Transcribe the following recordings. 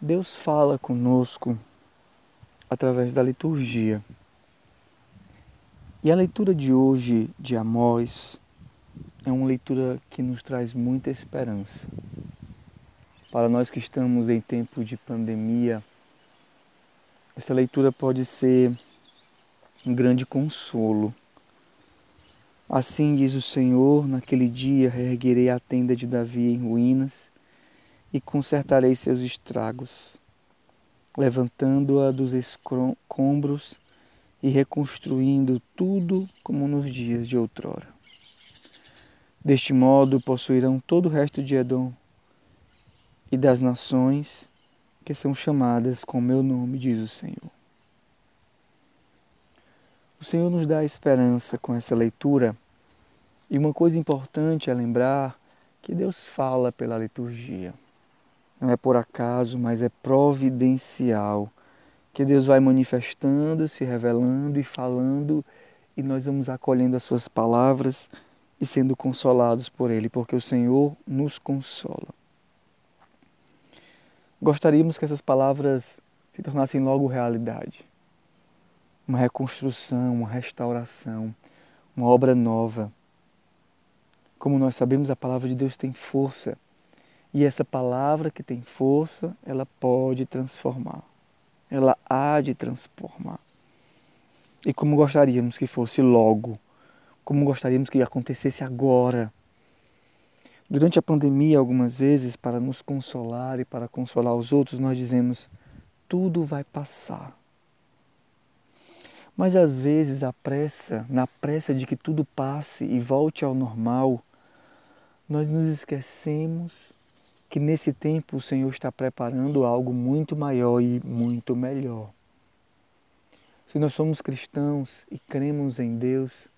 Deus fala conosco através da liturgia. E a leitura de hoje de Amós é uma leitura que nos traz muita esperança. Para nós que estamos em tempo de pandemia, essa leitura pode ser um grande consolo. Assim diz o Senhor: naquele dia reerguerei a tenda de Davi em ruínas e consertarei seus estragos, levantando-a dos escombros e reconstruindo tudo como nos dias de outrora. Deste modo possuirão todo o resto de Edom e das nações que são chamadas com meu nome, diz o Senhor. O Senhor nos dá esperança com essa leitura, e uma coisa importante é lembrar que Deus fala pela liturgia. Não é por acaso, mas é providencial que Deus vai manifestando, se revelando e falando, e nós vamos acolhendo as suas palavras e sendo consolados por Ele, porque o Senhor nos consola. Gostaríamos que essas palavras se tornassem logo realidade. Uma reconstrução, uma restauração, uma obra nova. Como nós sabemos, a palavra de Deus tem força e essa palavra que tem força, ela pode transformar. Ela há de transformar. E como gostaríamos que fosse logo, como gostaríamos que acontecesse agora. Durante a pandemia, algumas vezes, para nos consolar e para consolar os outros, nós dizemos: tudo vai passar. Mas às vezes a pressa, na pressa de que tudo passe e volte ao normal, nós nos esquecemos que nesse tempo o Senhor está preparando algo muito maior e muito melhor. Se nós somos cristãos e cremos em Deus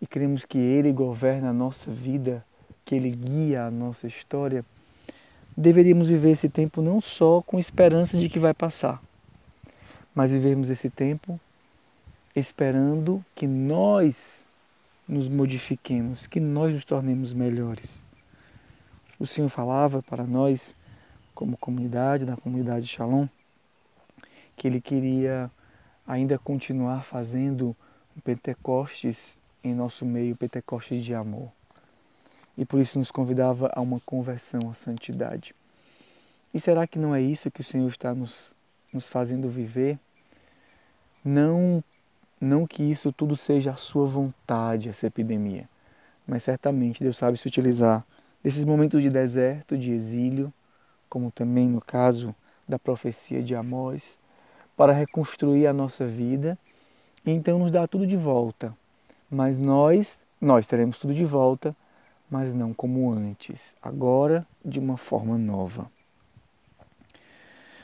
e cremos que Ele governa a nossa vida, que Ele guia a nossa história, deveríamos viver esse tempo não só com esperança de que vai passar, mas vivermos esse tempo esperando que nós nos modifiquemos, que nós nos tornemos melhores. O Senhor falava para nós, como comunidade, da comunidade Shalom, que Ele queria ainda continuar fazendo um Pentecostes em nosso meio, Pentecostes de amor. E por isso nos convidava a uma conversão à santidade. E será que não é isso que o Senhor está nos, nos fazendo viver? Não, não que isso tudo seja a sua vontade, essa epidemia, mas certamente Deus sabe se utilizar desses momentos de deserto, de exílio, como também no caso da profecia de Amós, para reconstruir a nossa vida e então nos dar tudo de volta. Mas nós, nós teremos tudo de volta, mas não como antes, agora de uma forma nova.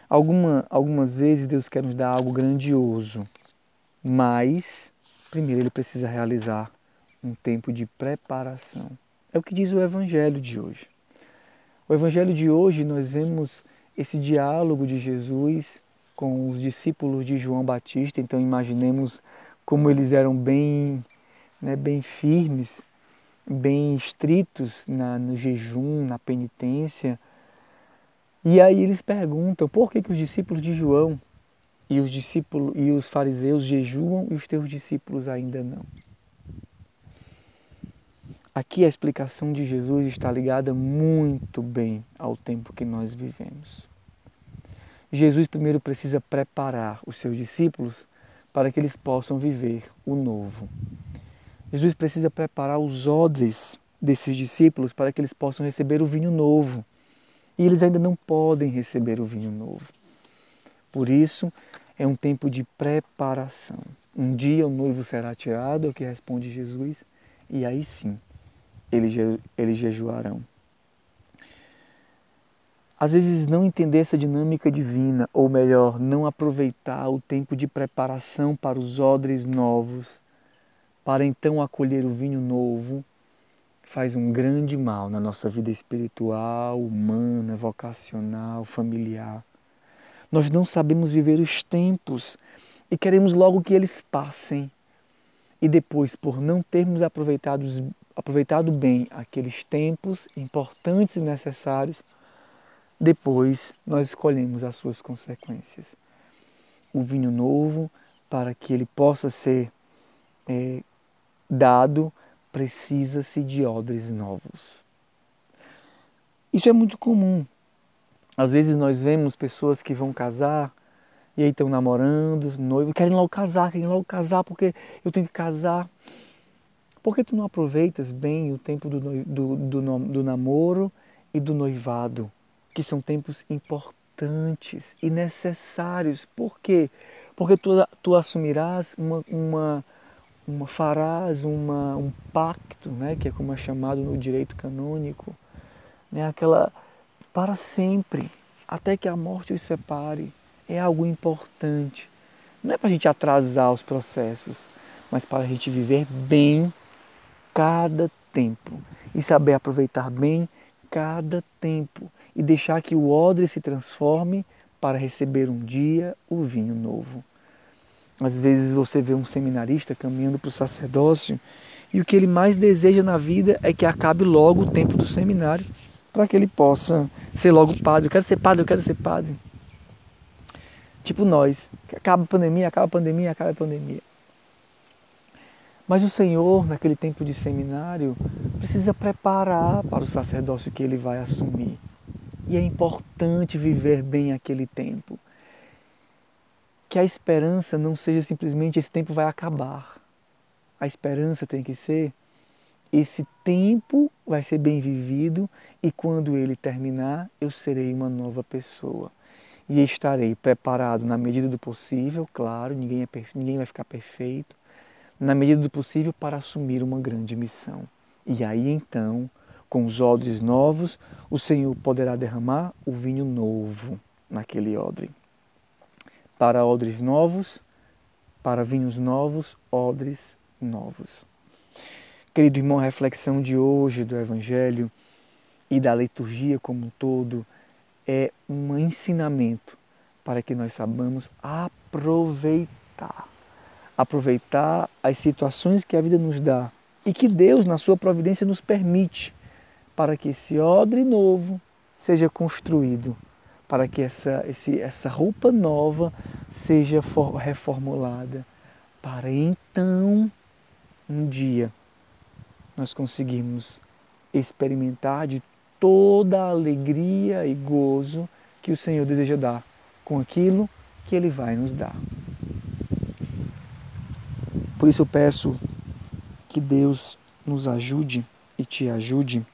Alguma, algumas vezes Deus quer nos dar algo grandioso, mas primeiro Ele precisa realizar um tempo de preparação. É o que diz o Evangelho de hoje. O Evangelho de hoje nós vemos esse diálogo de Jesus com os discípulos de João Batista, então imaginemos como eles eram bem, né, bem firmes, bem estritos na, no jejum, na penitência. E aí eles perguntam por que, que os discípulos de João e os discípulos e os fariseus jejuam e os teus discípulos ainda não. Aqui a explicação de Jesus está ligada muito bem ao tempo que nós vivemos. Jesus primeiro precisa preparar os seus discípulos para que eles possam viver o novo. Jesus precisa preparar os odres desses discípulos para que eles possam receber o vinho novo. E eles ainda não podem receber o vinho novo. Por isso, é um tempo de preparação. Um dia o noivo será tirado, é o que responde Jesus, e aí sim eles, eles jejuarão. Às vezes, não entender essa dinâmica divina, ou melhor, não aproveitar o tempo de preparação para os odres novos, para então acolher o vinho novo, faz um grande mal na nossa vida espiritual, humana, vocacional, familiar. Nós não sabemos viver os tempos e queremos logo que eles passem. E depois, por não termos aproveitado aproveitado bem aqueles tempos importantes e necessários, depois nós escolhemos as suas consequências. O vinho novo, para que ele possa ser é, dado, precisa-se de odres novos. Isso é muito comum. Às vezes nós vemos pessoas que vão casar e aí estão namorando, noivo, querem logo casar, querem logo casar porque eu tenho que casar. Por que tu não aproveitas bem o tempo do, do, do, do namoro e do noivado, que são tempos importantes e necessários? Por quê? Porque tu, tu assumirás uma, uma, uma farás uma, um pacto, né, que é como é chamado no direito canônico, né, aquela para sempre, até que a morte os separe. É algo importante. Não é para a gente atrasar os processos, mas para a gente viver bem cada tempo e saber aproveitar bem cada tempo e deixar que o odre se transforme para receber um dia o vinho novo. Às vezes você vê um seminarista caminhando para o sacerdócio e o que ele mais deseja na vida é que acabe logo o tempo do seminário para que ele possa ser logo padre. Eu quero ser padre, eu quero ser padre. Tipo nós, acaba a pandemia, acaba a pandemia, acaba a pandemia. Mas o Senhor, naquele tempo de seminário, precisa preparar para o sacerdócio que ele vai assumir. E é importante viver bem aquele tempo. Que a esperança não seja simplesmente esse tempo vai acabar. A esperança tem que ser esse tempo vai ser bem vivido e quando ele terminar, eu serei uma nova pessoa. E estarei preparado na medida do possível, claro, ninguém, é, ninguém vai ficar perfeito, na medida do possível para assumir uma grande missão. E aí então, com os odres novos, o Senhor poderá derramar o vinho novo naquele odre. Para odres novos, para vinhos novos, odres novos. Querido irmão, a reflexão de hoje do Evangelho e da liturgia como um todo é um ensinamento para que nós saibamos aproveitar aproveitar as situações que a vida nos dá e que Deus, na sua providência, nos permite para que esse odre novo seja construído, para que essa, esse, essa roupa nova seja reformulada, para então, um dia, nós conseguirmos experimentar de toda a alegria e gozo que o Senhor deseja dar com aquilo que Ele vai nos dar. Por isso eu peço que Deus nos ajude e te ajude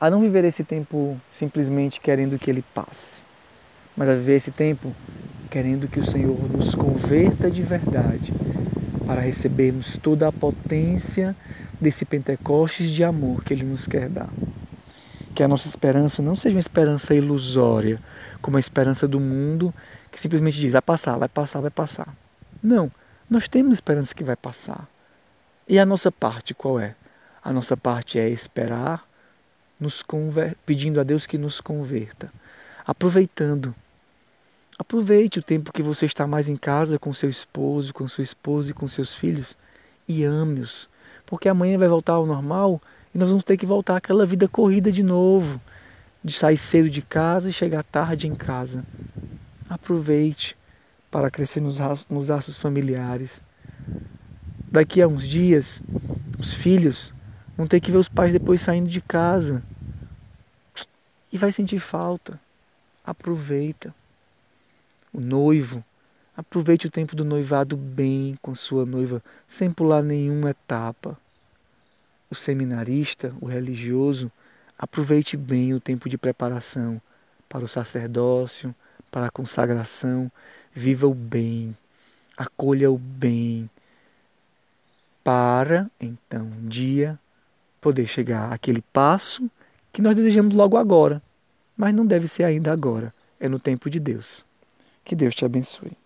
a não viver esse tempo simplesmente querendo que ele passe, mas a viver esse tempo querendo que o Senhor nos converta de verdade para recebermos toda a potência desse Pentecostes de amor que ele nos quer dar. Que a nossa esperança não seja uma esperança ilusória, como a esperança do mundo que simplesmente diz vai passar, vai passar, vai passar. Não, nós temos esperança que vai passar. E a nossa parte qual é? A nossa parte é esperar, nos conver... pedindo a Deus que nos converta, aproveitando. Aproveite o tempo que você está mais em casa com seu esposo, com sua esposa e com seus filhos e ame-os, porque amanhã vai voltar ao normal e nós vamos ter que voltar àquela vida corrida de novo, de sair cedo de casa e chegar tarde em casa. Aproveite, para crescer nos, nos laços familiares. Daqui a uns dias, os filhos vão ter que ver os pais depois saindo de casa. E vai sentir falta. Aproveita. O noivo, aproveite o tempo do noivado bem com sua noiva, sem pular nenhuma etapa. O seminarista, o religioso, aproveite bem o tempo de preparação para o sacerdócio, para a consagração, viva o bem, acolha o bem, para então um dia poder chegar àquele passo que nós desejamos logo agora, mas não deve ser ainda agora, é no tempo de Deus. Que Deus te abençoe.